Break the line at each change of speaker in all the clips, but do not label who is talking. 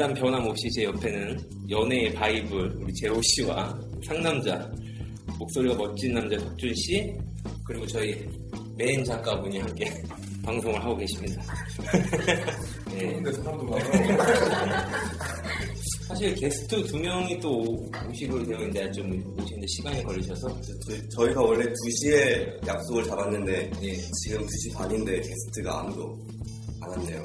일단 변함없이 제 옆에는 연애의 바이블 우리 제호 씨와 상남자 목소리가 멋진 남자 덕준 씨 그리고 저희 메인 작가분이 함께 방송을 하고 계십니다. 네. 사실 게스트 두 명이 또 오시고 되어 있는데 좀 오시는데 시간이 걸리셔서
저- 저희가 원래 2시에 약속을 잡았는데
예.
지금 2시 반인데 게스트가 아무도 안 왔네요.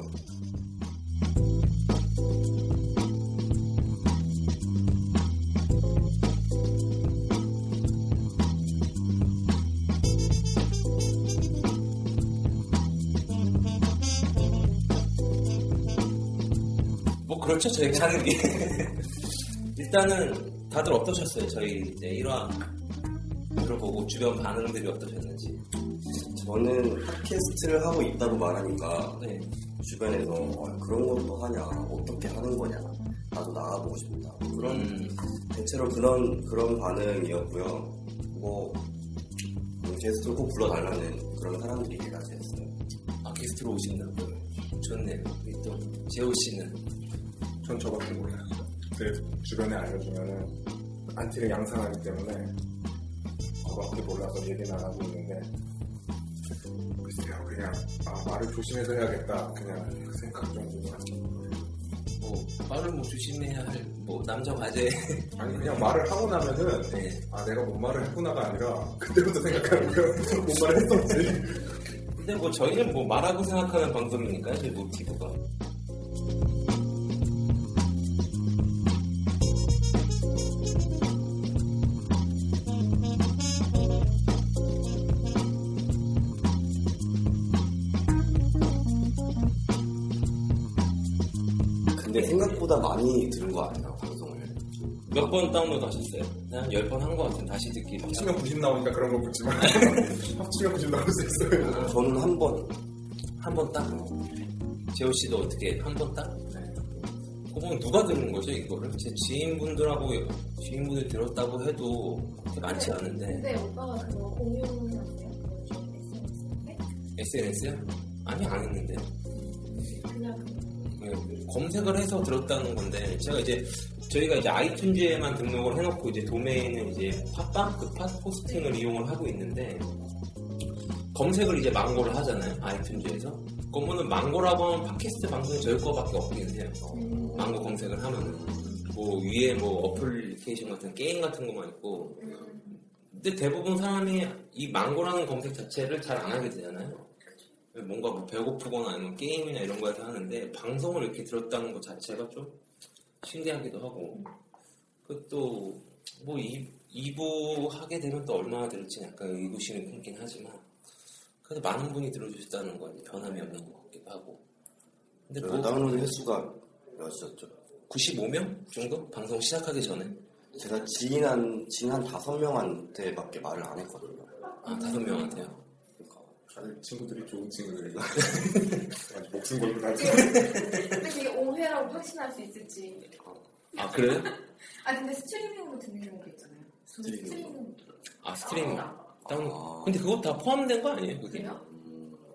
그렇죠 저희가 하는 게 일단은 다들 어떠셨어요? 저희 이제 1화 들어보고 주변 반응들이 어떠셨는지.
저는 팟캐스트를 하고 있다고 말하니까
네.
주변에서 어, 그런 것도 하냐 어떻게 하는 거냐 나도 나가보고 싶다. 그런
음,
대체로 그런 그런 반응이었고요. 뭐 음, 게스트를 꼭 불러달라는 그런 사람들이 대다수였어요.
아 게스트로 오신다고요? 좋네요. 또 재호 씨는
전 저밖에 몰라요. 그 주변에 알려주면은 안티를 양산하기 때문에 그거밖에 몰라서 얘기는 안 하고 있는데 글쎄요 그냥 아, 말을 조심해서 해야겠다. 그냥 그 생각 정도만
뭐 말을 뭐 조심해야 할 뭐 남자 과제.
아니 그냥 말을 하고 나면은
네.
아 내가 뭔 말을 했구나가 아니라 그때부터 생각하는 거예요 뭔 말을 했었지.
근데 뭐 저희는 뭐 말하고 생각하는 방송이니까요 저희 모티브가
생각보다 많이 들은 거 아니에요 방송을.
몇 번 다운로드 하셨어요? 한 10번 한 것 같은 다시 듣기
합치면 90 나오니까 그런 거 묻지만 합치면 90 나올 수 있어요
저는
한번한 번 딱? 재호 씨도 어떻게 한 번 딱? 그건 누가 들은 거죠 이거를? 제 지인분들하고 지인분들 들었다고 해도 그렇게 많지 않은데
근데 오빠가 그거 공유하세요? SNS에?
SNS요? 아니 안 했는데 네, 검색을 해서 들었다는 건데 제가 이제 저희가 이제 아이튠즈에만 등록을 해놓고 이제 도메인은 이제 팟빵? 그 팟포스팅을 이용을 하고 있는데 검색을 이제 망고를 하잖아요 아이튠즈에서. 그러면은 망고라고 하면 팟캐스트 방송이 저희 거밖에 없기는 해요. 망고 검색을 하면은. 뭐 위에 뭐 어플리케이션 같은 게임 같은 것만 있고. 근데 대부분 사람이 이 망고라는 검색 자체를 잘 안 하게 되잖아요 뭔가 뭐 배고프거나 아니면 게임이나 이런 거에서 하는데 방송을 이렇게 들었다는 것 자체가 좀 신기하기도 하고 그것도 뭐 2 부 하게 되면 또 얼마나 될지 약간 의구심이 생긴 하지만 그래도 많은 분이 들어주셨다는 건 변함이 없는 것 같기도 하고 근데 그뭐
다운로드 횟수가 몇이었죠?
95명 정도? 방송 시작하기 전에
제가 지인 한 지인 한 다섯 명한테밖에 말을 안 했거든요.
아 다섯 명한테요
다들 친구들이 좋은 친구들이고 아주 목숨 걸고 다
근데 그게 오해라고 확신할 수 있을지
아 그래요?
아 근데 스트리밍으로 듣는 경우도 있잖아요.
스트리밍.
스트리밍으로
아 스트리밍
아,
다운.
아.
근데 그거 다 포함된 거 아니에요? 그게?
그래요?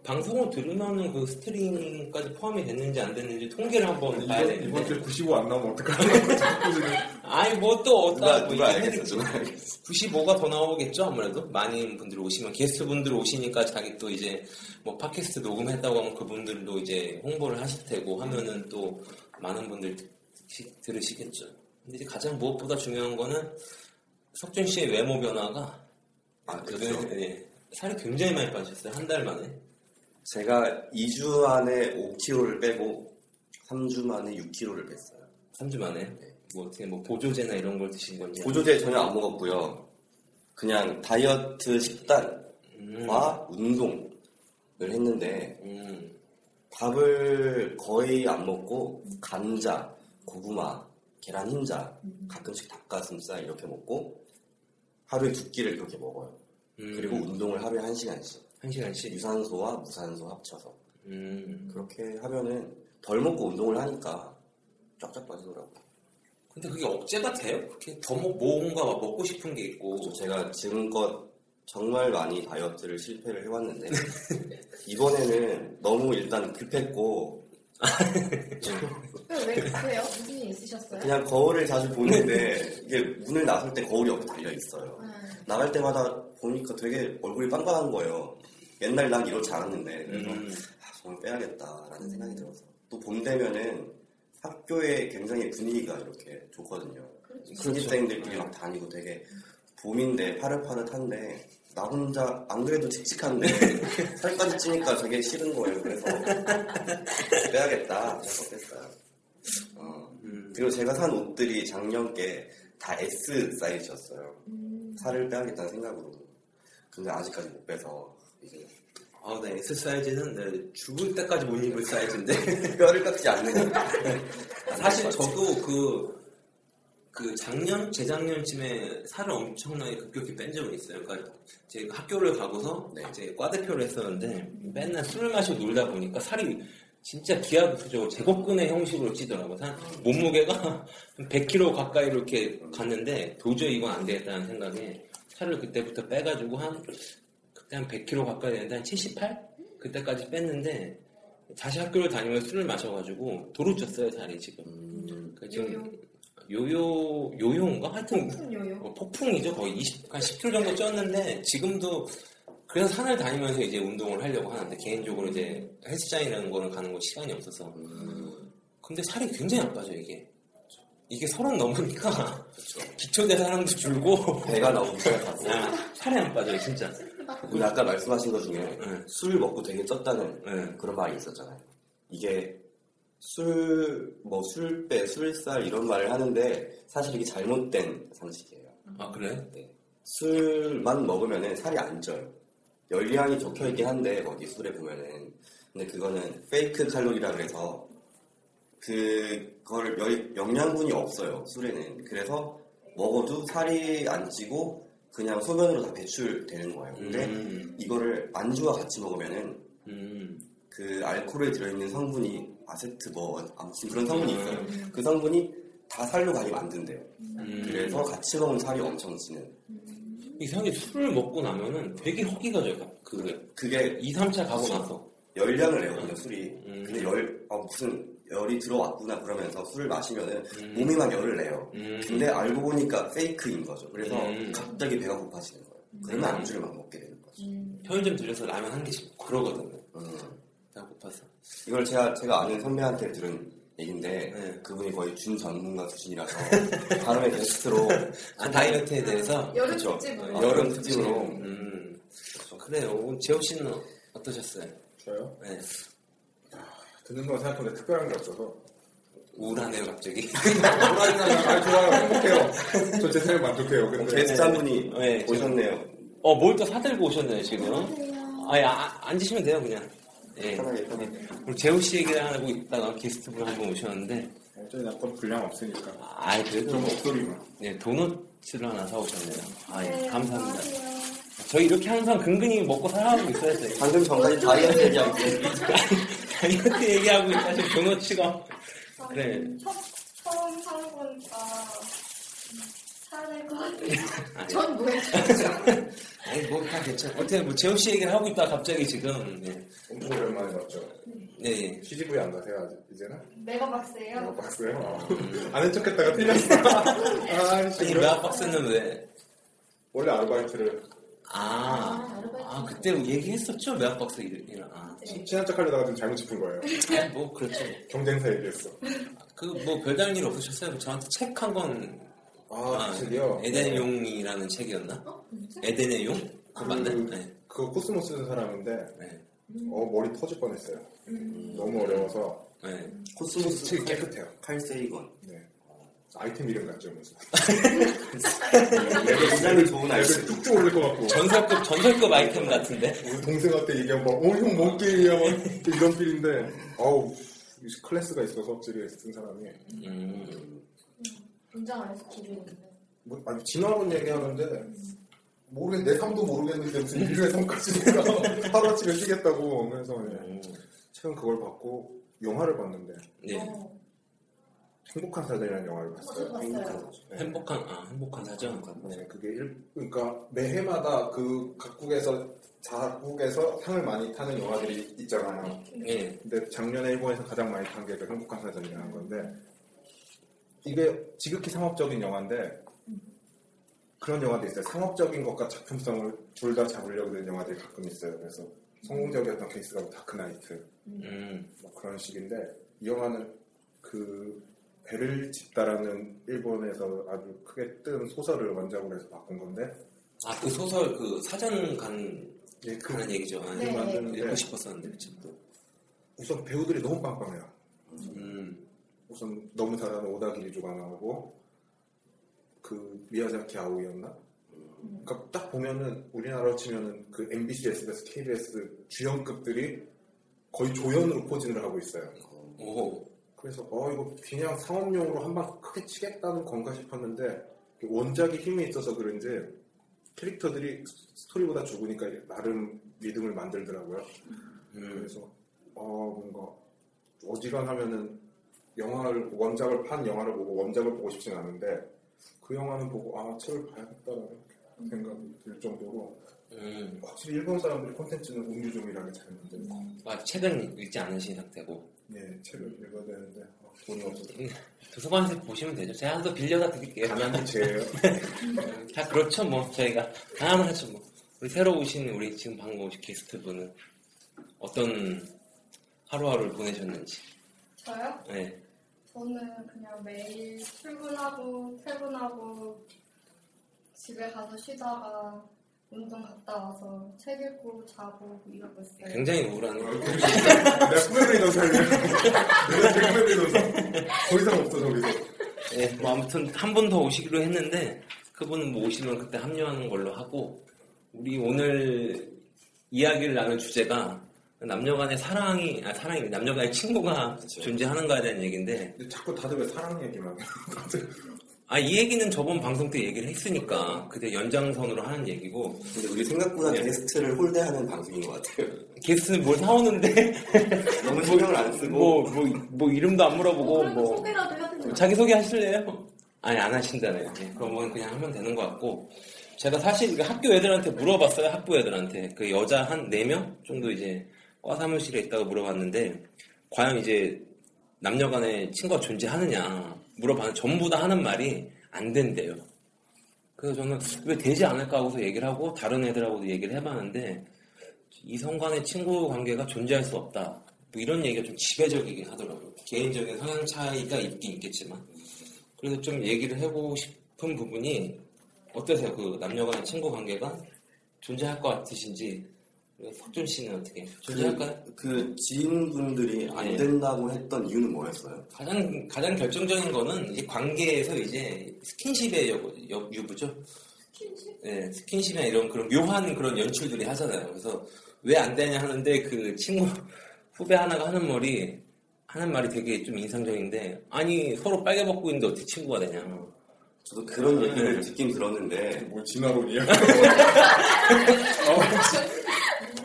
음,
방송을 들으면은 그 스트리밍까지 포함이 됐는지 안 됐는지 통계를 한번 봐야
이번, 이번
되는데.
주에 95 안 나오면 어떡하나 자꾸 지금.
아니 뭐또 어디다
누가 누가 알겠어 누가 알겠어.
95가 더 나오겠죠 아무래도? 많은 분들이 오시면. 게스트 분들 오시니까 자기 또 이제 뭐 팟캐스트 녹음했다고 하면 그분들도 이제 홍보를 하실 테고 하면은 또 많은 분들 들으시겠죠. 근데 이제 가장 무엇보다 중요한 거는 석준 씨의 외모 변화가 아그
그렇죠.
예, 살이 굉장히 많이 빠졌어요 한 달 만에.
제가 2주 안에 5kg를 빼고 3주 만에 6kg를 뺐어요.
3주 만에? 뭐 어떻게 뭐 보조제나 이런 걸 드신 건지?
보조제 전혀 안 먹었고요. 그냥 다이어트 식단과
음,
운동을 했는데
음,
밥을 거의 안 먹고 감자, 고구마, 계란 흰자, 가끔씩 닭가슴살 이렇게 먹고 하루에 두 끼를 그렇게 먹어요.
음,
그리고 운동을 하루에 한 시간씩
한 시간씩
유산소와 무산소 합쳐서
음.
그렇게 하면은 덜 먹고 운동을 하니까 쫙쫙 빠지더라고요.
근데 그게 억제가 돼요? 그렇게 더 뭐, 뭔가 먹고 싶은 게 있고
그래서 제가 지금껏 정말 많이 다이어트를 실패를 해왔는데 이번에는 너무 일단 급했고
왜, 왜 그래요? 무슨 일 있으셨어요?
그냥 거울을 자주 보는데 이게 문을 나설 때 거울이 옆에 달려 있어요.
아,
나갈 때마다 보니까 되게 얼굴이 빵빵한 거예요. 옛날 난 이렇지 않았는데 그래서
음.
아, 정말 빼야겠다라는 생각이 들어서 또 봄 되면은 학교에 굉장히 분위기가 이렇게 좋거든요.
그렇죠.
신입생들끼리 막 다니고 되게 봄인데 파릇파릇한데 나 혼자 안 그래도 칙칙한데 살까지 찌니까 되게 싫은 거예요. 그래서 빼야겠다. 그래서 뺐어요. 어.
음.
그리고 제가 산 옷들이 작년께 다 S 사이즈였어요.
음,
살을 빼야겠다는 생각으로. 근데 아직까지 못 빼서 이제
아, 네, S 사이즈는 네, 죽을 때까지 못 입을 사이즈인데
뼈를 깎지 않는
사실 저도 그, 그 작년, 재작년쯤에 살을 엄청나게 급격히 뺀 적은 있어요. 그러니까 제가 학교를 가고서
네.
이제 과대표를 했었는데 맨날 술을 마시고 놀다 보니까 살이 진짜 기하급수적으로 제곱근의 형식으로 찌더라고요. 한 몸무게가 한 100kg 가까이로 이렇게 갔는데 도저히 이건 안 되겠다는 생각에 살을 그때부터 빼가지고 한 그때 한 100kg 가까이 되는데 한 78? 그때까지 뺐는데 다시 학교를 다니면서 술을 마셔가지고 도로 쪘어요 살이 지금.
음,
그 지금 요요 요요인가 하여튼
폭풍 요요.
어, 폭풍이죠 거의 20, 한 10kg 정도 쪘는데 지금도 그래서 산을 다니면서 이제 운동을 하려고 하는데 개인적으로 이제 헬스장이라는 거는 가는 거 시간이 없어서
음,
근데 살이 굉장히 안 빠져 이게 이게 서른 넘으니까. 기초대 사람도 줄고
배가 나오기 시작하고.
아, 살이 안 빠져요 진짜
근데 아까 말씀하신 것 중에
네.
술 먹고 되게 쪘다는
네.
그런 말이 있었잖아요. 이게 술, 뭐 술배, 술살 이런 말을 하는데 사실 이게 잘못된 상식이에요.
아 그래?
술만 먹으면 살이 안 쪄요. 열량이 적혀 있긴 한데 거기 술에 보면은 근데 그거는 페이크 칼로리라 그래서 여- 영양분이 없어요 술에는 그래서 먹어도 살이 안 찌고 그냥 소변으로 다 배출되는 거예요. 근데
음,
이거를 안주와 같이 먹으면은
음,
그 알코올에 들어있는 성분이 아세트 뭐 아무튼 그런 성분이 있어요.
음.
그 성분이 다 살로 가게 만든대요.
음.
그래서 같이 먹으면 살이 엄청 찌는.
이상하게 술을 먹고 나면은 되게 허기가 져요 그게
그게
2, 3차 가고 나서
열량을 내거든요 술이.
음.
근데 열 아, 무슨 열이 들어왔구나 그러면서 술을 마시면은
음.
몸이 막 열을 내요.
음.
근데 알고 보니까 페이크인 거죠. 그래서
음.
갑자기 배가 고파지는 거예요. 그러면 안주를 막 먹게 되는 거죠.
음,
편의점 들려서 라면 한 개씩 먹고 그러거든요
음.
배가 고파서
이걸 제가 제가 아는 선배한테 들은 얘긴데
네.
그분이 거의 준 전문가 수준이라서 다음에 게스트로
아 다이어트에 대해서
여름
그쵸.
특집으로.
어, 여름 특집으로
음 그래요 오늘 재호 씨는 어떠셨어요?
저요?
네.
듣는 거 생각해보니까 특별한 게 없어서
우울하네요 갑자기
아 좋아요 행복해요 저 제 생각 만족해요 근데
게스트 한 분이
네,
오셨네요.
어 뭘 또 사들고 오셨네요 지금
안녕하세요.
아예 아, 앉으시면 돼요 그냥 예.
편하게 편하게.
우리 재호 씨 얘기를 하고 있다가 게스트분 한분 오셨는데.
어차피 나건 분량 없으니까.
아 그래도
좀 목소리만.
네, 도넛을 하나 사오셨네요. 아 예,
네,
감사합니다.
안녕하세요.
저희 이렇게 항상 근근히 먹고 살아가고 있어야 돼요.
방금 전까지 다이어트 얘기하고
다이어트 얘기하고 있다 지금 도넛치가
아,
그래.
첫, 첫 처음 하는 거니까 될것 같아요.
아니,
전 뭐예요?
아니 뭐다 괜찮아. 어떻게 뭐 재호 씨 얘기를 하고 있다 갑자기 지금 네.
엄청 오랜만에 봤죠.
네.
CGV 안 가세요 아직 이제는?
메가박스예요.
이거 박스요? 어. 아는 척했다가 틀렸어. 아,
아니
씨.
메아박스는 왜?
원래 아르바이트를
아,
아, 아르바이트.
아 그때 얘기했었죠 메아박스 이름. 아,
네.
친한 척하려다가 좀 잘못 짚은 거예요.
아니, 뭐 그렇죠.
경쟁사 얘기했어.
그 뭐 별다른 일 없으셨어요? 저한테 책 한 권.
아, 책이요?
에덴의 용이라는 책이었나?
어?
에덴의 용? 그거 맞나?
그-
네.
그거 코스모 쓰는 사람인데
네.
어 머리 터질 뻔했어요.
음.
너무 어려워서
네.
코스모스
책이 깨끗해요.
칼세이건.
네. 아이템 이름 같죠, 무슨.
굉장히 좋은 아이템.
쭉쭉 오를 것 같고.
전설급 전설급 아이템 같은데.
우리 동생한테 얘기하면 막, 어, 형, 뭔 길이야? 막 이런 길인데, 아우, 클래스가 있어서 확실히 쓴 사람이.
음.
긴장 안 해서 기분인데.
뭐, 아니, 진화론 얘기하는데, 모르겠, 내 삶도 모르겠는데 무슨 인류의 삶까지 내가 하루아침에 뛰겠다고. 그래서, 예.
음.
최근 그걸 봤고, 영화를 봤는데,
네.
어,
행복한 사전이라는 영화를
어,
봤어요.
저도 봤어요.
네.
행복한 아 행복한 사전.
네, 그게 일, 그러니까 매해마다 그 각국에서 자국에서 상을 많이 타는 영화들이 있잖아요.
예.
근데 작년에 일본에서 가장 많이 탄 게 그 행복한 사전이라는 건데 이게 지극히 상업적인 영화인데 그런 영화도 있어요. 상업적인 것과 작품성을 둘 다 잡으려고 하는 영화들이 가끔 있어요. 그래서 성공적이었던 케이스가 뭐 Dark Knight
음.
뭐 그런 식인데 이 영화는 그 배를 짓다라는 일본에서 아주 크게 뜬 소설을 원작으로 해서 바꾼 건데
아 그 소설 그 사전 간
예, 그
하는 얘기죠. 아,
네.
만드는데
읽고 싶었었는데 그 책도.
우선 배우들이 너무 빵빵해요.
음.
우선 너무 잘하는 오다 기리조가 나오고 그 미야자키 아오이였나? 그러니까 딱 보면은 우리나라로 치면은 그 MBC, SBS, KBS 주연급들이 거의 조연으로 포진을 하고 있어요.
오.
그래서 어 이거 그냥 상업용으로 한 방 크게 치겠다는 건가 싶었는데 원작이 힘이 있어서 그런지 캐릭터들이 스토리보다 죽으니까 나름 믿음을 만들더라고요.
음.
그래서 어 뭔가 어지간하면은 영화를 원작을 판 영화를 보고 원작을 보고 싶진 않은데 그 영화는 보고 아 책을 봐야겠다라는 생각이 들 정도로
음.
확실히 일본 사람들이 콘텐츠는 음유종이라게 잘 만들고
아, 책은 읽지 않으신 상태고
네 책을 읽어야 되는데 아, 돈이 없어서
도서관에서 보시면 되죠. 제가 한 번 빌려다 드릴게요.
가난이 죄예요.
다 그렇죠 뭐 저희가 가난하죠 뭐. 우리 새로 오신 우리 지금 방금 오신 게스트분은 어떤 하루하루를 보내셨는지.
저요?
네.
저는 그냥 매일 출근하고 퇴근하고 집에 가서 쉬다가 운동 갔다 와서 책 읽고 자고 이러고 있어요.
굉장히 우울하네요.
내가 꿈에도 살려. 내가 꿈에도 살. 더 이상 없어 저기서.
네, 뭐 아무튼 한분더 오시기로 했는데 그분은 뭐 오시면 그때 합류하는 걸로 하고 우리 오늘 이야기를 나눌 주제가 남녀 간의 사랑이 아 사랑이 남녀 간의 친구가 존재하는가에 대한 얘기인데
근데 자꾸 다들 왜 사랑 얘기만 해?
아이 얘기는 저번 방송 때 얘기를 했으니까 그때 연장선으로 하는 얘기고
근데 우리 생각보다
네.
게스트를 홀대하는 방송인 것 같아요.
게스트는 뭘 사오는데
너무 신경을 안 쓰고
뭐 뭐 뭐 이름도 안 물어보고 뭐
소개라도 해야 되나?
자기 소개 하실래요? 아니 안 하신다네요. 네, 그러면 그냥 하면 되는 것 같고 제가 사실 그 학교 애들한테 물어봤어요. 학부 애들한테 그 여자 한 4명 정도 이제 과 사무실에 있다고 물어봤는데 과연 이제 남녀 간의 친구가 존재하느냐 물어봤는데 전부 다 하는 말이 안 된대요. 그래서 저는 왜 되지 않을까 하고서 얘기를 하고 다른 애들하고도 얘기를 해봤는데 이성 간의 친구 관계가 존재할 수 없다. 뭐 이런 얘기가 좀 지배적이긴 하더라고요. 개인적인 성향 차이가 있긴 있겠지만. 그래서 좀 얘기를 해보고 싶은 부분이 어떠세요? 그 남녀 간의 친구 관계가 존재할 것 같으신지. 석준 씨는 어떻게? 존재할까요?
그 지인분들이 안
네.
된다고 했던 이유는 뭐였어요?
가장, 가장 결정적인 거는 이제 관계에서 이제 스킨십의 여, 여- 유부죠. 네, 스킨십이나 이런 그런 묘한 그런 연출들이 하잖아요. 그래서 왜 안 되냐 하는데 그 친구 후배 하나가 하는 말이 하는 말이 되게 좀 인상적인데 아니 서로 빨개 벗고 있는데 어떻게 친구가 되냐.
저도 그런
네.
얘기를 듣긴 들었는데
뭐 진화론이야?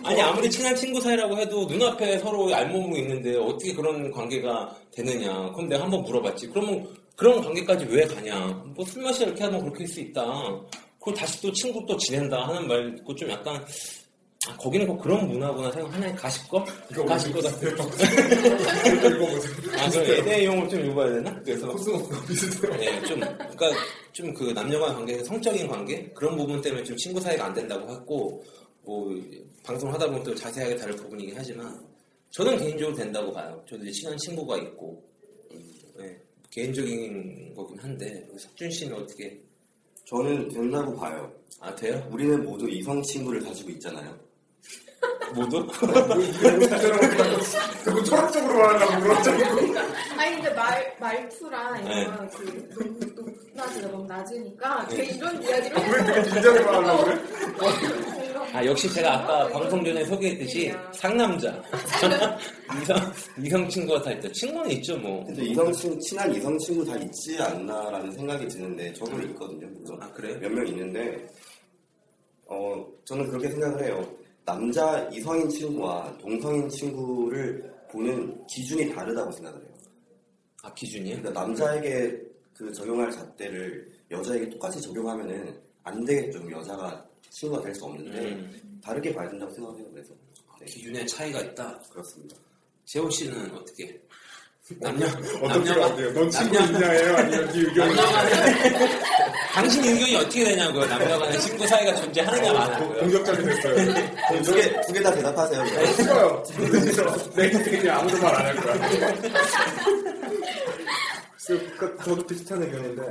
아니 아무리 친한 친구 사이라고 해도 눈앞에 서로 알몸으로 있는데 어떻게 그런 관계가 되느냐. 그럼 내가 한번 물어봤지. 그러면 그런 관계까지 왜 가냐? 뭐 술 마시 이렇게 하면 그렇게 할 수 있다. 그걸 다시 또 친구 또 지낸다 하는 말 듣고 좀 약간 아, 거기는 꼭 그런 문화구나 생각 하나의 가십거? 가십거 같은. 아, 그럼 애대용을 좀 읽어야 되나? 그래서
비슷해요.
네, 좀, 그러니까 좀 그 남녀간 관계, 성적인 관계 그런 부분 때문에 좀 친구 사이가 안 된다고 했고, 뭐 방송을 하다 보면 또 자세하게 다룰 부분이긴 하지만 저는 개인적으로 된다고 봐요. 저도 이제 친한 친구가 있고, 음, 네, 개인적인 거긴 한데 석준 씨는 어떻게?
저는 된다고 봐요.
아 돼요?
우리는 모두 이성 친구를 가지고 있잖아요.
모두?
뭐 자꾸 철학적으로 말하려고 그러죠.
아니 근데 말 말투랑
네.
이런 그 너무 높낮이가 너무 낮으니까
네.
걔 이런 이야기를
왜 이렇게 긴장을 말하려고 그래?
아 역시 제가 아까 방송 전에 소개했듯이 상남자 이성 이성 친구가 다 있죠. 친구는 있죠 뭐.
근데 이성 친, 친한 이성 친구 다 있지 않나라는 생각이 드는데 저도 있거든요. 물론
아 그래요?
몇 명 있는데 어 저는 그렇게 생각을 해요. 남자 이성인 친구와 동성인 친구를 보는 기준이 다르다고 생각을 해요.
아 기준이요?
그러니까 남자에게 그 적용할 잣대를 여자에게 똑같이 적용하면은 안 되겠죠. 여자가 친구가 될 수 없는데
음,
다르게 봐야 된다고 생각해요. 그래서 네,
기준의 차이가 있다.
그렇습니다.
재호 씨는 어떻게? 남녀
어떻게
남녀가
해야 돼요? 넌 친구
남녀-
있냐예요? 아니면 네 의견이
당신 의견이 어떻게 되냐고요? 남녀간의 친구 사이가 존재하느냐 마냐고요?
공격적이 됐어요.
두 개, 두 개 다 대답하세요. 그럼.
싫어요. 내 인생에 아무도 말 안 할 거야. 글쎄요, 그러니까 저도 비슷한 의견인데,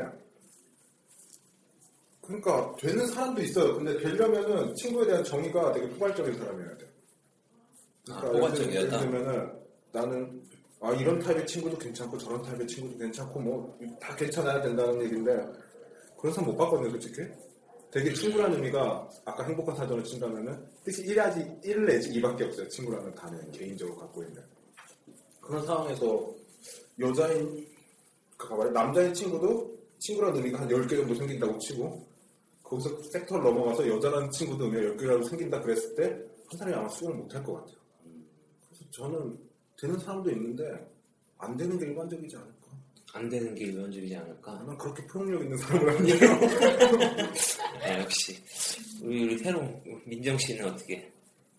그러니까 되는 사람도 있어요. 근데 되려면은 친구에 대한 정의가 되게 포괄적인 사람이어야 돼.
아,
예를
포괄적이었다.
들면은 나는 아 이런 타입의 친구도 괜찮고 저런 타입의 친구도 괜찮고 뭐 다 괜찮아야 된다는 얘기인데 그런 사람 못 봤거든요, 솔직히. 되게 친구라는 의미가 아까 행복한 사전을 친다면은 뜻이 1하지 1 내지 2밖에 없어요. 친구라는 단어는 개인적으로 갖고 있는. 그런 상황에서 여자인 그러니까 말해 남자인 친구도 친구라는 의미가 한 10개 정도 생긴다고 치고 거기서 섹터를 넘어가서 여자라는 친구도 의미가 10개라도 생긴다 그랬을 때 한 사람이 아마 수긍을 못할 것 같아요. 그래서 저는 되는 사람도 있는데 안 되는 게 일반적이지 않을까.
안 되는 게 일반적이지 않을까?
난 그렇게 포용력 있는 사람은 아니에요.
아, 역시 우리 우리 새로운 민정 씨는 어떻게?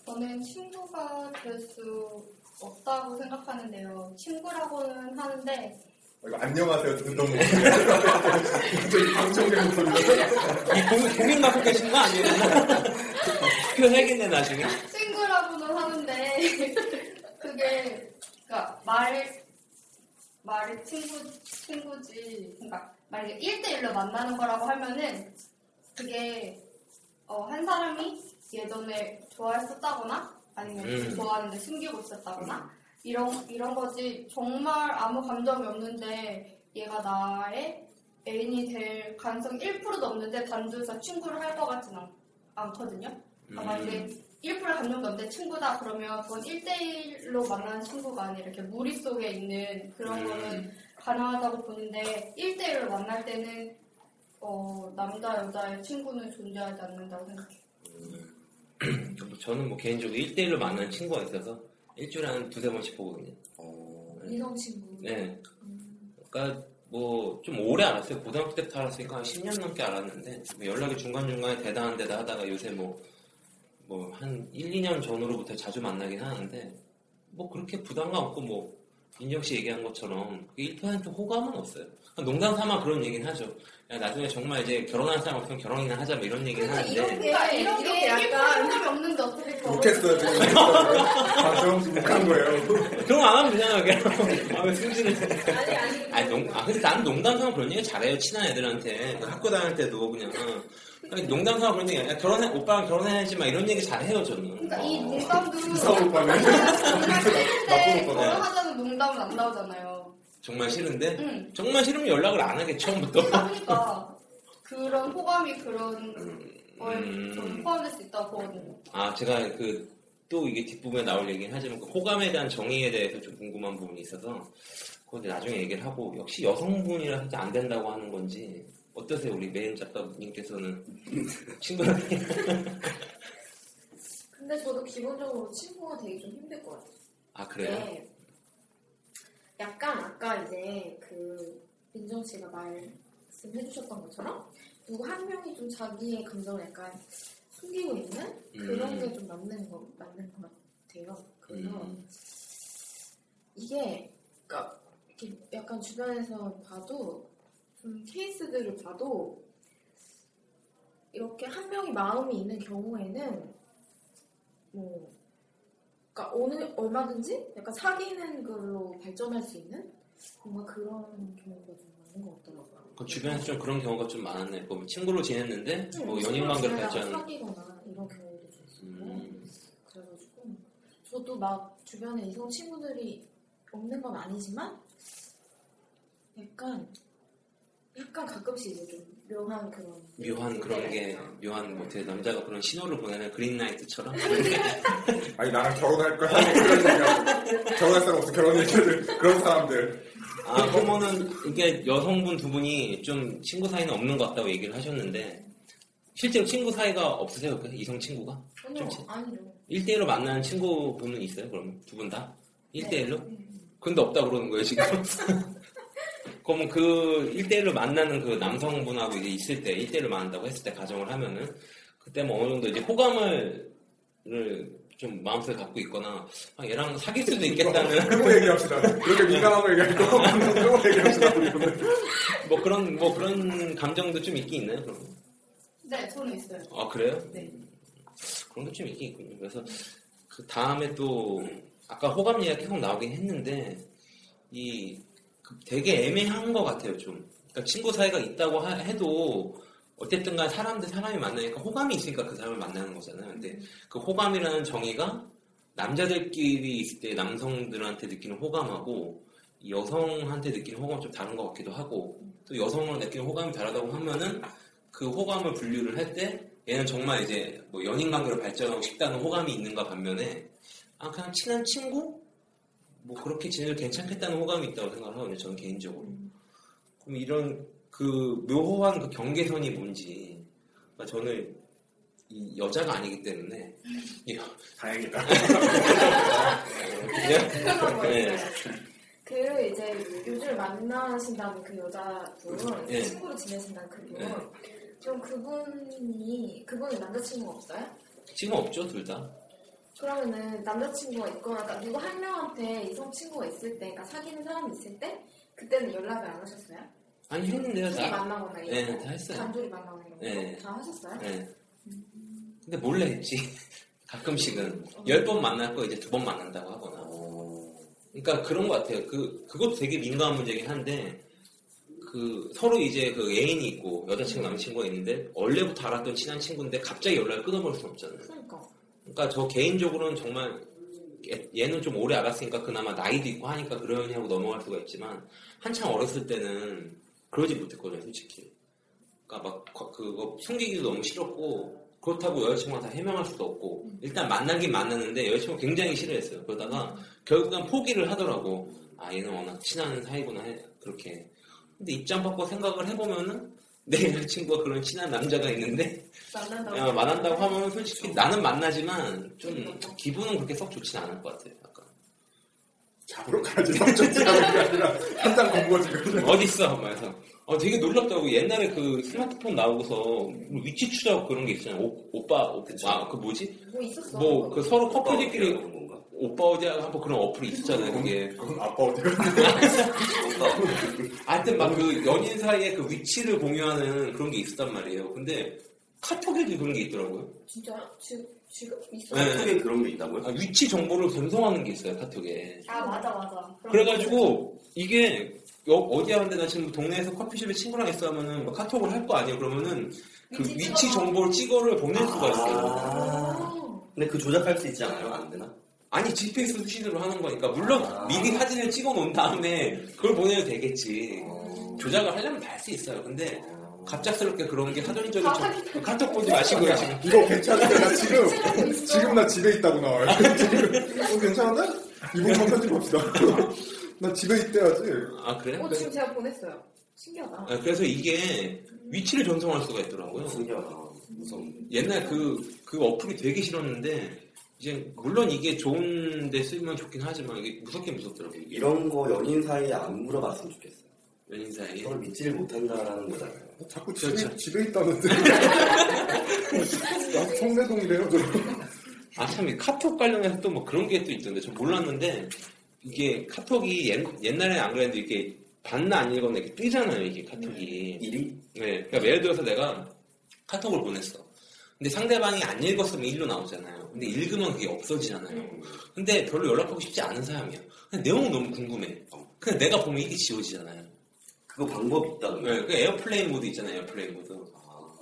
저는 친구가 될 수 없다고 생각하는데요. 친구라고는 하는데
이거 안녕하세요 듣던 목소리. 갑자기 방청된 목소리.
이 고민, 갖고 계신 거 아니에요? 표현해야겠네 나중에.
친구라고는 하는데 그게 그러니까 말 말이 친구 친구지 그러니까 만약에 1대1로 만나는 거라고 하면은 그게 어, 한 사람이 예전에 좋아했었다거나 아니면
음.
좋아하는데 숨기고 있었다거나 이런 이런 거지 정말 아무 감정이 없는데 얘가 나의 애인이 될 가능성이 1%도 없는데 단둘이서 친구를 할 것 같지는 않- 않거든요.
음.
아, 만약에 1% 감정도 없는데 친구다 그러면 그건 1대1로 만나는 친구가 아니라 이렇게 무리 속에 있는 그런
음.
거는 가능하다고 보는데 1대1로 만날 때는 어, 남자 여자의 친구는 존재하지 않는다고 생각해요.
저는 뭐 개인적으로 1대1로 만나는 친구가 있어서 일주일에 한 두세 번씩 보거든요.
어,
이성 친구.
네. 그러니까 뭐 좀 오래 알았어요. 고등학교 때부터 알았으니까 한 10년 넘게 알았는데 뭐 연락이 중간중간에 대단한 데다 하다가 요새 뭐 뭐 한 1, 2년 전으로부터 자주 만나긴 하는데 뭐 그렇게 부담감 없고 뭐 인정 씨 얘기한 것처럼 1% 호감은 없어요. 농담 삼아 그런 얘기는 하죠. 야, 나중에 정말 이제 결혼할 사람 없으면 결혼이나 하자 뭐 이런 얘기는 하는데
이런 게
그러니까 이런
게 약간
1%도 없는데 어떻게 결혼
욕했어요 지금. 방송 욕한 거예요.
그런 거 안 하면 되잖아요. 그냥. 아, 왜 승진을
아니 아니.
아니, 농, 아, 근데 나는 농담 삼아 그런 얘기 잘해요. 친한 애들한테. 그 학교 다닐 때도 그냥. 아니, 농담 삼아 그런 얘기, 야, 결혼해, 오빠랑 결혼해야지, 막 이런 얘기 잘 해요, 저는.
그러니까 이
어.
농담도
이상 오빠네.
정말 싫은데
오빠네.
결혼하자는 농담은 안 나오잖아요.
정말 싫은데?
응.
정말 싫으면 연락을 안 하겠, 처음부터.
그러니까 그런 호감이 그런 거에
음.
좀 포함될 수 있다고 보거든요.
아, 제가 그, 또 이게 뒷부분에 나올 얘기는 하지만, 그 호감에 대한 정의에 대해서 좀 궁금한 부분이 있어서, 이제 나중에 얘기를 하고, 역시 여성분이라서 안 된다고 하는 건지, 어떠세요, 우리 메인 작가님께서는? 친구한테.
근데 저도 기본적으로 친구가 되게 좀 힘들 것 같아요.
아, 그래요?
네. 약간 아까 이제 그 민정 씨가 말씀해주셨던 것처럼 누구 한 명이 좀 자기의 감정을 약간 숨기고 있는 그런
음.
게좀 맞는 거 맞는 것 같아요. 그래서
음.
이게 그러니까 이렇게 약간 주변에서 봐도 좀 케이스들을 봐도 이렇게 한 명이 마음이 있는 경우에는 뭐 그러니까 오늘 얼마든지 약간 사귀는 걸로 발전할 수 있는 뭔가 그런 경우가 좀 많은 것 같더라고요.
그 주변에서 좀 그런 경우가 좀 많았네. 뭐 친구로 지냈는데
응,
뭐
친구랑
연인 관계를
지내다가
발전.
사귀거나 이런 경우도 좀 있었고
음.
그래가지고 저도 막 주변에 이성 친구들이 없는 건 아니지만 약간 약간 가끔씩 이제 좀 묘한 그런
묘한 그런 게 묘한 뭐 어떻게 남자가 그런 신호를 보내는 그린라이트처럼
아니 나랑 결혼할 거야 그런 얘기야 결혼할 사람 없어 결혼 얘기를 그런 사람들
아 그러면은 이게 여성분 두 분이 좀 친구 사이는 없는 것 같다고 얘기를 하셨는데 실제로 친구 사이가 없으세요? 그 이성 친구가?
아니요
좀
아니요
1대1로 만나는 친구분은 있어요? 그럼 두분 다? 1대1로? 근데 없다 그러는 거예요 지금? 그러면 그 1대1로 만나는 그 남성분하고 이제 있을 때 1대1로 만난다고 했을 때 가정을 하면은 그때 뭐 어느 정도 이제 호감을 좀 마음속에 갖고 있거나 아, 얘랑 사귈 수도 있겠다는
그거 얘기합시다 그렇게 민감한 거 얘기할 거 그거 얘기합시다
뭐 그런 뭐 그런 감정도 좀 있긴 있나요? 그럼?
네, 저는 있어요.
아 그래요?
네.
그런 게 좀 있긴 있군요. 그래서 그 다음에 또 아까 호감 얘기가 계속 나오긴 했는데 이그 되게 애매한 것 같아요 좀. 그러니까 친구 사이가 있다고 하- 해도 어쨌든 간 사람 대 사람이 만나니까 호감이 있으니까 그 사람을 만나는 거잖아요. 근데 그 호감이라는 정의가 남자들끼리 있을 때 남성들한테 느끼는 호감하고 이 여성한테 느끼는 호감은 좀 다른 것 같기도 하고 또 여성을 느끼는 호감이 다르다고 하면은 그 호감을 분류를 할 때 얘는 정말 이제 뭐 연인 관계로 발전하고 싶다는 호감이 있는가 반면에 아 그냥 친한 친구 뭐 그렇게 지내도 괜찮겠다는 호감이 있다고 생각을 하거든요 저는 개인적으로 그럼 이런 그 묘호한 그 경계선이 뭔지 그러니까 저는 이 여자가 아니기 때문에 이-
다행이다
그냥 네.
그 이제 요즘 만나신다는 그 여자분
예.
친구로 지내신다는 그분
예.
좀 그분이 그분은 남자친구가 없어요?
지금 없죠 둘 다.
그러면은 남자친구가 있거나 그러니까 누구 한 명한테 이성 친구가 있을 때 그러니까 사귀는 사람이 있을 때 그때는 연락을 안 하셨어요?
아니 했는데요
둘이
다.
만나거나 이런
네,
거
다 했어요.
단둘이 만나거나 이런 거
네.
다 하셨어요?
네. 근데 몰래 했지. 가끔씩은 열번 만날 거 이제 두 번 만난다고 하거나. 그러니까 그런 것 같아요. 그 그것도 되게 민감한 문제긴 한데 그 서로 이제 그 애인이 있고 여자친구 남자친구가 있는데 원래부터 알았던 친한 친구인데 갑자기 연락을 끊어버릴 수 없잖아요.
그러니까
그러니까 저 개인적으로는 정말 얘- 얘는 좀 오래 알았으니까 그나마 나이도 있고 하니까 그러니 하고 넘어갈 수가 있지만 한창 어렸을 때는 그러지 못했거든요, 솔직히. 그러니까 막 거- 그거 숨기기도 너무 싫었고 그렇다고 여자친구가 다 해명할 수도 없고 일단 만나긴 만났는데 여자친구가 굉장히 싫어했어요. 그러다가 결국엔 포기를 하더라고. 아 얘는 워낙 친한 사이구나 해 그렇게. 근데 입장 바꿔 생각을 해보면은 내 여자친구가 그런 친한 남자가 있는데
만난다고
야, 만난다고 하면 솔직히 나는 만나지만 좀 기분은 그렇게 썩 좋진 않을 것 같아요. 약간.
잡으러 가야지 썩좋지 않은 게 아니라 한장 공고 지금
어딨어? 하면서. 어, 되게 놀랍다고. 옛날에 그 스마트폰 나오고서 위치 추적 그런 게 있잖아요. 오, 오빠, 오빠, 그 뭐지?
뭐 있었어
뭐 그 서로 커플들끼리
건가?
오빠 어디 한번 그런 어플이 있었잖아요. 그게.
그건 아빠 어디가
하여튼 막 그 연인 사이에 그 위치를 공유하는 그런 게 있었단 말이에요. 근데 카톡에도 그런 게 있더라고요.
진짜요? 지금 지금 있어?
네.
카톡에 그런 게 있다고요?
아, 위치 정보를 전송하는 게 있어요. 카톡에.
아, 맞아, 맞아.
그래가지고 이게 여- 어디 하는데 나 지금 동네에서 커피숍에 친구랑 있어 하면은 뭐 카톡을 할 거 아니에요. 그러면은 그
위치
위치. 정보를 찍어를 보낼 수가 있어요.
아. 근데 그 조작할 수 있지 않아요? 안 되나?
아니 GPS 수신으로 하는 거니까 물론
아.
미리 사진을 찍어 놓은 다음에 그걸 보내도 되겠지.
어.
조작을 하려면 다 할 수 있어요. 근데 갑작스럽게 그런 게 사전적인
아,
정- 카톡 보지 마시고요 지금.
이거 괜찮은데 나 지금 지금 나 집에 있다고 나와요 이거 괜찮은데? 이분만 편집합시다 나 집에 있대야지
아 그래요?
어 지금 제가 보냈어요 신기하다
아, 그래서 이게 위치를 전송할 수가 있더라고요.
신기하다 무서운
옛날 그, 그 어플이 되게 싫었는데, 이제, 물론 이게 좋은데 쓰면 좋긴 하지만, 이게 무섭게 무섭더라고요. 이게.
이런 거 연인 사이에 안 물어봤으면 좋겠어요
연인 사이.
그걸 믿지를 못한다라는 거잖아요.
자꾸 집에,
그렇죠.
집에 있다는데. 나 성내동이래요, 저.
아, 참, 이 카톡 관련해서 또 뭐 그런 게 또 있던데, 저 몰랐는데, 이게 카톡이 옛, 옛날에는 안 그랬는데, 이게 봤나 안 읽었나 이렇게 뜨잖아요, 이게 카톡이.
일이?
네. 그러니까 예를 들어서 내가 카톡을 보냈어. 근데 상대방이 안 읽었으면 일로 나오잖아요. 근데 읽으면 그게 없어지잖아요. 근데 별로 연락하고 싶지 않은 사람이야. 근데 내용은 너무 궁금해. 근데 내가 보면 이게 지워지잖아요.
그거 방법이 있다는
네, 그 airplane mode 있잖아요, airplane mode.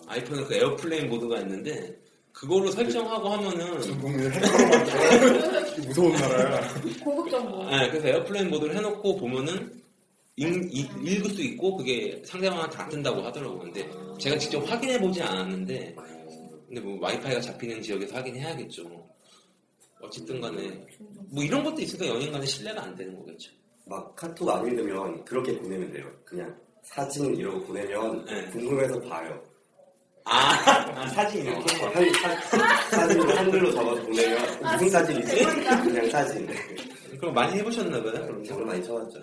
아이폰에 그 airplane mode가 있는데, 그거로 설정하고 하면은,
전 무서운 나라야.
고급 정보.
네, 그래서 airplane mode를 해놓고 보면은 읽, 읽- 읽을 수 있고 그게 상대방한테 안 뜬다고 하더라고요. 근데 제가 직접 확인해 보지 않았는데 근데 뭐 와이파이가 잡히는 지역에서 확인해야겠죠. 어쨌든 간에 뭐 이런 것도 있으니까 연인 간에 신뢰가 안 되는 거겠죠.
막 카톡 안 읽으면 그렇게 보내면 돼요. 그냥 사진 이러고 보내면
네.
궁금해서 봐요.
아, 아, 사진
어,
이렇게
한, 사, 사진을 한글로 적어서 보내면 무슨 사진이지? 그냥 사진.
그럼 많이 해보셨나 봐요. 그럼
정말 많이 쳐봤죠.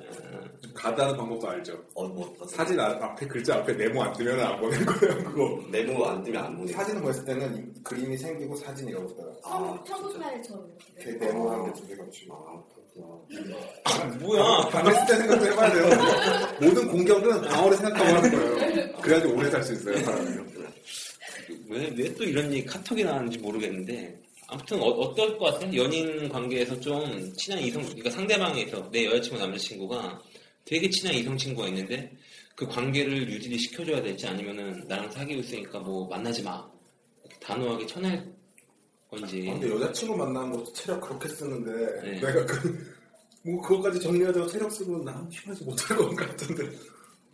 가다는 방법도 알죠.
어, 뭐, 어,
사진 앞- 앞에 글자 앞에 네모 안 뜨면 안 보낼 거예요, 그거.
네모 안 뜨면 안 보내.
사진을 보냈을 때는 이 그림이 생기고 사진이라고 써요.
아,
청-
진짜.
청구파일처럼
그
이렇게.
네모 한개두 개가 지고.
아, 그렇구나.
뭐야?
방했을 때 생각도 해봐야 돼요. 모든 공격은 방어를 생각하고 하는 거예요. 그래야지 오래 살 수 있어요, 사람이.
왜, 왜 또 이런 얘기 카톡이 나왔는지 모르겠는데 아무튼 어, 떨것 같아요? 연인 관계에서 좀 친한 이성 그러니까 상대방에서 내 여자친구 남자친구가 되게 친한 이성 친구가 있는데 그 관계를 유지를 시켜줘야 될지 아니면은 나랑 사귀고 있으니까 뭐 만나지 마 단호하게 쳐낼 건지
아, 근데 여자친구 만나는 것도 체력 그렇게 쓰는데
네.
내가 그, 뭐 그것까지 정리하자고 체력 쓰고 난 힘에서 못할 것 같은데.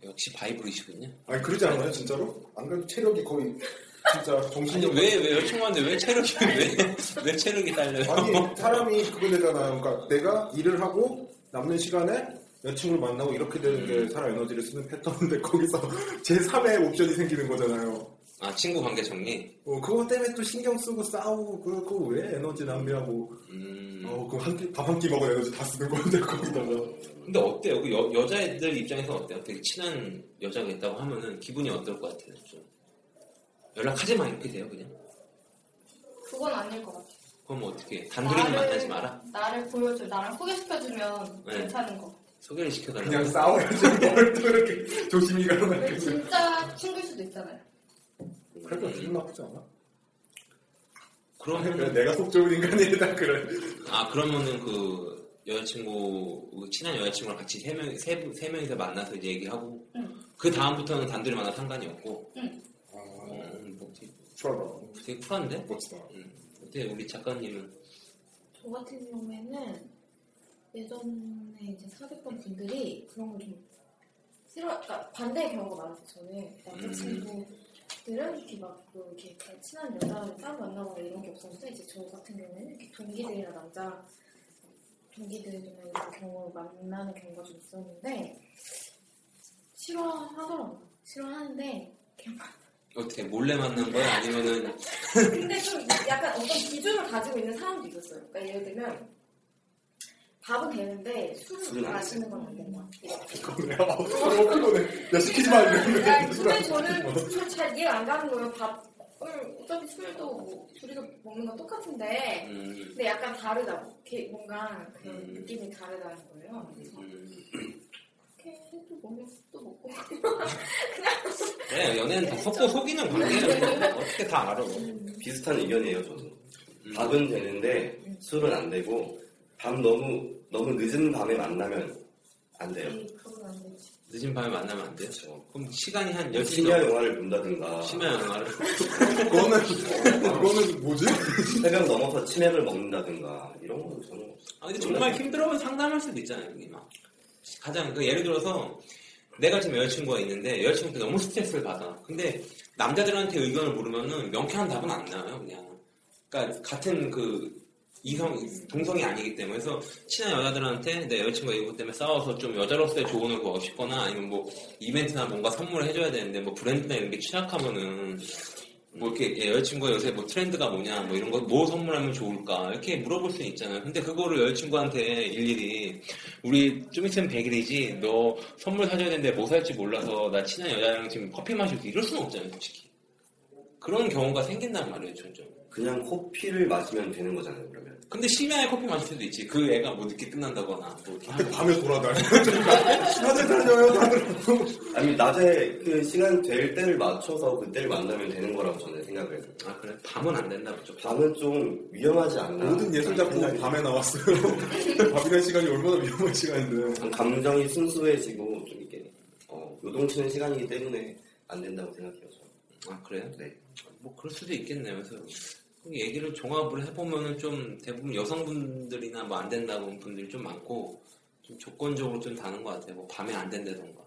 역시 바이브리시군요.
아니 그러지 않아요, 진짜로? 안 그래도 체력이 거의 진짜 정신력.
왜왜 여자친구한테 왜 체력이 왜 왜 체력이 딸려요?
아니 사람이 그거 되잖아요. 그러니까 내가 일을 하고 남는 시간에 여자친구를 만나고 이렇게 되는 게 사람 에너지를 쓰는 패턴인데 거기서 제 3의 옵션이 생기는 거잖아요.
아 친구 관계 정리.
어, 그거 때문에 또 신경 쓰고 싸우고 그- 그거 왜 에너지 낭비하고
음.
어, 그한끼밥 한 끼 먹은 에너지 다 쓰는 건데 거기다가
근데 어때요? 그 여, 여자애들 입장에서 어때요? 되게 친한 여자가 있다고 하면은 기분이 어떨 것 같아요? 좀 연락하지 마 이렇게 돼요 그냥?
그건 아닐 것 같아.
그럼 어떻게 해? 단둘이는 만나지 마라?
나를 보여줘. 나랑 소개시켜주면
네.
괜찮은 거.
소개를 시켜달라고
그냥 싸워야지 뭘또 이렇게 조심히
왜
가는
진짜 친구일 수도 있잖아요.
그래도 기분 나쁘지 않아?
그러면
내가 속 좋은 인간이다 그래
아 그러면은 그 여자친구 그 친한 여자친구랑 같이 세 명 세, 분- 세 명이서 만나서 이제 얘기하고
응.
그 다음부터는 단둘이 만나 상관이 없고
응.
아,
음, 뭐 되게, 쿨한데?
멋지다
음, 어때 우리 작가님은
저 같은 경우에는 예전에 이제 사귀었던 분들이 그런 걸 좀 싫어, 그러니까 반대의 경우가 많았어요. 저는 남자친구들은 이렇게 막 뭐 이렇게 친한 여자를 따로 만나거나 이런 게 없었는데 이제 저 같은 경우에는 이렇게 동기들이나 남자 동기들이나 이런 경우 만나는 경우가 좀 있었는데 싫어하더라고요. 싫어하는데 그냥
어떻게 몰래 만난 거야? 아니면은
근데 좀 약간 어떤 기준을 가지고 있는 사람도 있었어요. 그러니까 예를 들면 밥은 되는데 술을
안
마시는 건 안 된다.
그거네 아, 어, 그거네 야 시키지 마 이러는데
야, 근데 저는 술잘 이해가 안 가는 거예요. 밥을 어차피 술도 뭐 둘이서 먹는 건 똑같은데
음,
근데 약간 다르다고. 이렇게 뭔가 그런
음.
느낌이 다르다는 거예요. 그래서
음.
이렇게 먹고
그래 네, 연애는 다 속고 속이는 관계야 어떻게 다 알아
비슷한 의견이에요, 저도.
음.
밥은 되는데 술은 안 되고 밤 너무 너무 늦은 밤에 만나면 안 돼요.
이 그건 안 되지.
늦은 밤에 만나면 안 돼요? 그럼 시간이 한 10시
심야 영화를 본다든가
심야 영화를
그거는 그거는 뭐지?
새벽 넘어서 치맥을 먹는다든가 이런 거 저는
아 근데 정말 힘들어하면 상담할 수도 있잖아요 막 가장 그 예를 들어서 내가 지금 여자친구가 있는데 여자친구한테 너무 스트레스를 받아. 근데 남자들한테 의견을 물으면은 명쾌한 답은 안 나와요 그냥. 그러니까 같은 그 이성 동성이 아니기 때문에. 그래서 친한 여자들한테 내 여자친구가 이것 때문에 싸워서 좀 여자로서의 조언을 구하고 싶거나 아니면 뭐 이벤트나 뭔가 선물을 해줘야 되는데 뭐 브랜드나 이런 게 취약하면은 뭐 이렇게 예, 여자친구가 요새 뭐 트렌드가 뭐냐 뭐 이런 거 뭐 선물하면 좋을까 이렇게 물어볼 수는 있잖아요. 근데 그거를 여자친구한테 일일이 우리 좀 있으면 100일이지 너 선물 사줘야 되는데 뭐 살지 몰라서 나 친한 여자랑 지금 커피 마시고 이럴 수는 없잖아요, 솔직히. 그런 경우가 생긴단 말이에요, 점점.
그냥 커피를 마시면 되는 거잖아요.
근데 심야에 커피 마실 수도 있지. 그 애가 뭐 늦게 끝난다거나 뭐 이렇게 하면.
밤에 돌아다녀. 낮에 다녀요, 다들.
아니, 낮에 그 시간 될 때를 맞춰서 그때를 만나면 되는 거라고 저는 생각을 해요.
아 그래? 밤은 안 된다 그죠?
밤은 좀 위험하지 않나.
모든 예술 작품은 밤에 나왔어요. 밤이라는 시간이 얼마나 위험한 시간인데.
감정이 순수해지고 좀 이렇게 어, 요동치는 시간이기 때문에 안 된다고 생각해요. 저는.
아 그래요?
네.
뭐 그럴 수도 있겠네요. 그래서 얘기를 종합을 해보면은 좀 대부분 여성분들이나 뭐 안 된다고 분들이 좀 많고 좀 조건적으로 좀 다는 것 같아요. 뭐 밤에 안 된다던가.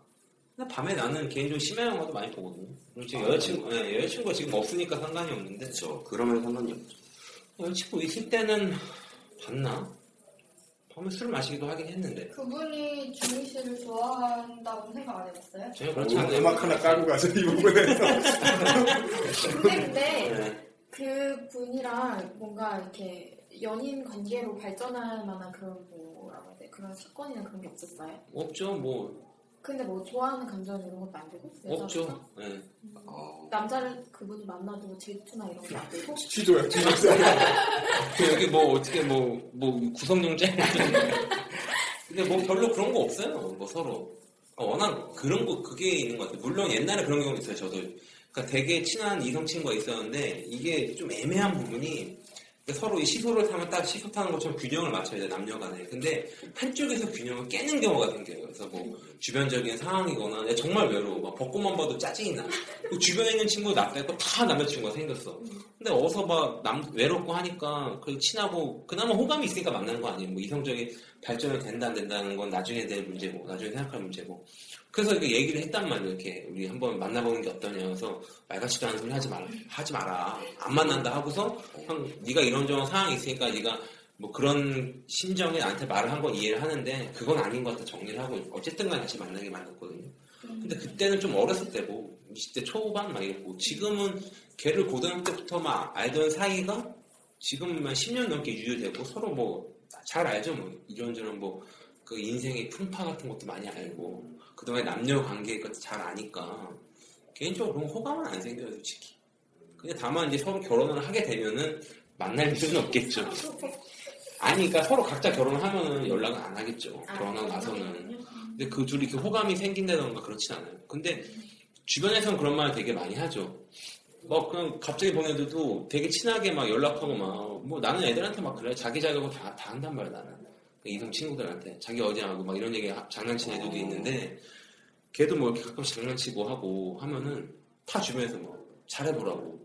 근데 밤에 나는 개인적으로 심야 영화도 많이 보거든요. 지금
아,
여자친구, 예, 여자친구가 지금 없으니까 상관이 없는데
그렇죠. 그러면 상관이 없죠.
여자친구 있을 때는 봤나? 밤에 술을 마시기도 하긴 했는데
그분이 주미 씨를 좋아한다고 생각 안 해봤어요?
전혀 그렇지 않아요.
음악 하나 까고 가죠, 이 부분에서.
근데 근데
네.
그 분이랑 뭔가 이렇게 연인 관계로 발전할 만한 그런 뭐라고 해야 돼 그런 사건이나 그런 게 없었어요?
없죠, 뭐
근데 뭐 좋아하는 감정 이런 것도 안 되고?
없죠. 예.
어,
남자를 그분이 만나도 질투나 이런 거 안 되고
취조야, 취조.
그 여기 뭐 어떻게 뭐 뭐 구성용 짤 근데 뭐 별로 그런 거 없어요 뭐 서로 그러니까 워낙 그런 거 그게 있는 것 같아요 물론 옛날에 그런 경우 있어요 저도 그러니까 되게 친한 이성 친구가 있었는데 이게 좀 애매한 부분이 그러니까 서로 이 시소를 타면 딱 시소 타는 것처럼 균형을 맞춰야 돼 남녀 간에. 근데 한쪽에서 균형을 깨는 경우가 생겨요. 그래서 뭐 주변적인 상황이거나 내가 정말 외로워. 막 벚꽃만 봐도 짜증이 나. 그 주변에 있는 친구 나 빼고 다 남자친구가 생겼어. 근데 어서 막 남, 외롭고 하니까 그 친하고 그나마 호감이 있으니까 만나는 거 아니에요. 뭐 이성적인 발전이 된다 안 된다는 건 나중에 될 문제고 나중에 생각할 문제고 그래서 이렇게 얘기를 했단 말이에요. 이렇게 우리 한번 만나보는 게 어떠냐 해서 말 같지도 않은 소리 하지 마라 하지 마라. 안 만난다 하고서 형 네가 이런저런 상황이 있으니까 네가 뭐 그런 심정에 나한테 말을 한 건 이해를 하는데 그건 아닌 것 같아 정리를 하고 어쨌든 간에 같이 만나게 만났거든요. 근데 그때는 좀 어렸을 때고 20대 초반 막 이랬고 지금은 걔를 고등학교 때부터 막 알던 사이가 지금 한 10년 넘게 유효되고 서로 뭐 잘 알죠 뭐. 이런저런 뭐 그 인생의 풍파 같은 것도 많이 알고 그동안 남녀 관계 것도 잘 아니까 개인적으로 그런 호감은 안 생겨요 솔직히 근데 다만 이제 서로 결혼을 하게 되면은 만날 일은 없겠죠 아니 그러니까 서로 각자 결혼을 하면은 연락은 안 하겠죠
아,
결혼하고 나서는. 근데 그 둘이 이렇게 호감이 생긴다던가 그렇진 않아요. 근데 주변에서는 그런 말 되게 많이 하죠. 뭐 그냥 갑자기 보내도 되게 친하게 막 연락하고 막 뭐 나는 애들한테 막 그래 자기 자격으로 다, 다 한단 말이야 나는 이성 친구들한테 자기 어디 하고 막 이런 얘기 하- 장난치는 애들도 있는데 걔도 뭐 이렇게 가끔씩 장난치고 하고 하면은 다 주변에서 뭐 잘해보라고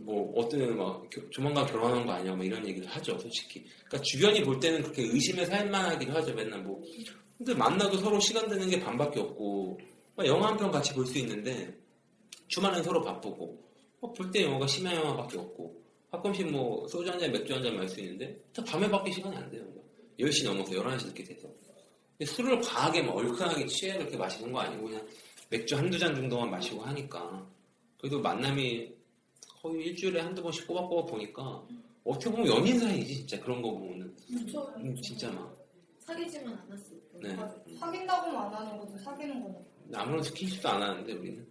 뭐 어떤 막 겨- 조만간 결혼하는 거 아니야? 뭐 이런 얘기를 하죠 솔직히. 그러니까 주변이 볼 때는 그렇게 의심을 살만하기도 하죠 맨날 뭐. 근데 만나도 서로 시간 되는 게 반밖에 없고 막 영화 한 편 같이 볼 수 있는데 주말엔 서로 바쁘고 볼 때 영화가 심야 영화밖에 없고 가끔씩 뭐 소주 한 잔 맥주 한 잔 마실 수 있는데 다 밤에밖에 시간이 안 돼요 10시 넘어서 11시 이렇게 돼서. 술을 과하게 막 얼큰하게 취해 그렇게 마시는 거 아니고 그냥 맥주 한두 잔 정도만 마시고 하니까. 그래도 만남이 거의 일주일에 한두 번씩 꼬박꼬박 보니까 어떻게 보면 연인 사이지 진짜 그런 거 보면은. 음, 진짜 막.
사귀지만 않았을 때
네.
사귄다고만 안 하는 거지 사귀는 거는.
아무런 스킨십도 안 하는데 우리는.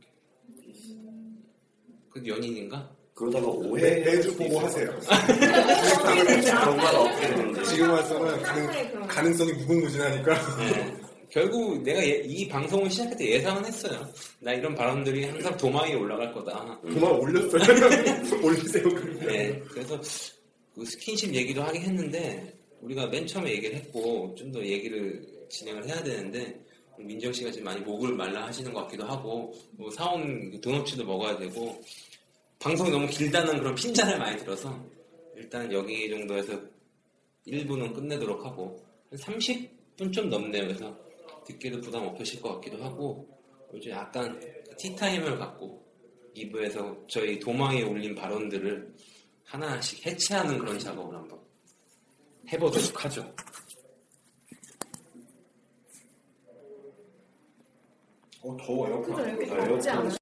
그 연인인가?
그러다가
매,
오해.
매주 보고 하세요.
결과가 어떻게 되는지.
지금 와서는
상황에
가능,
그런
가능성이 무궁무진하니까.
네. 결국 내가 예- 이 방송을 시작할 때 예상은 했어요. 나 이런 발언들이 항상 도마 위에 올라갈 거다.
그만 올렸어요. 올리세요, 그러면.
네, 그래서 그 스킨십 얘기도 하긴 했는데 우리가 맨 처음에 얘기를 했고 좀 더 얘기를 진행을 해야 되는데 민정 씨가 지금 많이 목을 말라 하시는 것 같기도 하고 뭐 사온 그 도넛츠도 먹어야 되고 방송이 너무 길다는 그런 핀잔을 많이 들어서 일단 여기 정도에서 1부는 끝내도록 하고 30분 좀 넘네요. 그래서 듣기도 부담 없으실 것 같기도 하고 요즘 약간 티타임을 갖고 2부에서 저희 도망에 올린 발언들을 하나씩 해체하는 그런 작업을 한번 해보도록 하죠.
어, 더워요.
그죠 이렇게
아,
덥지 않아요?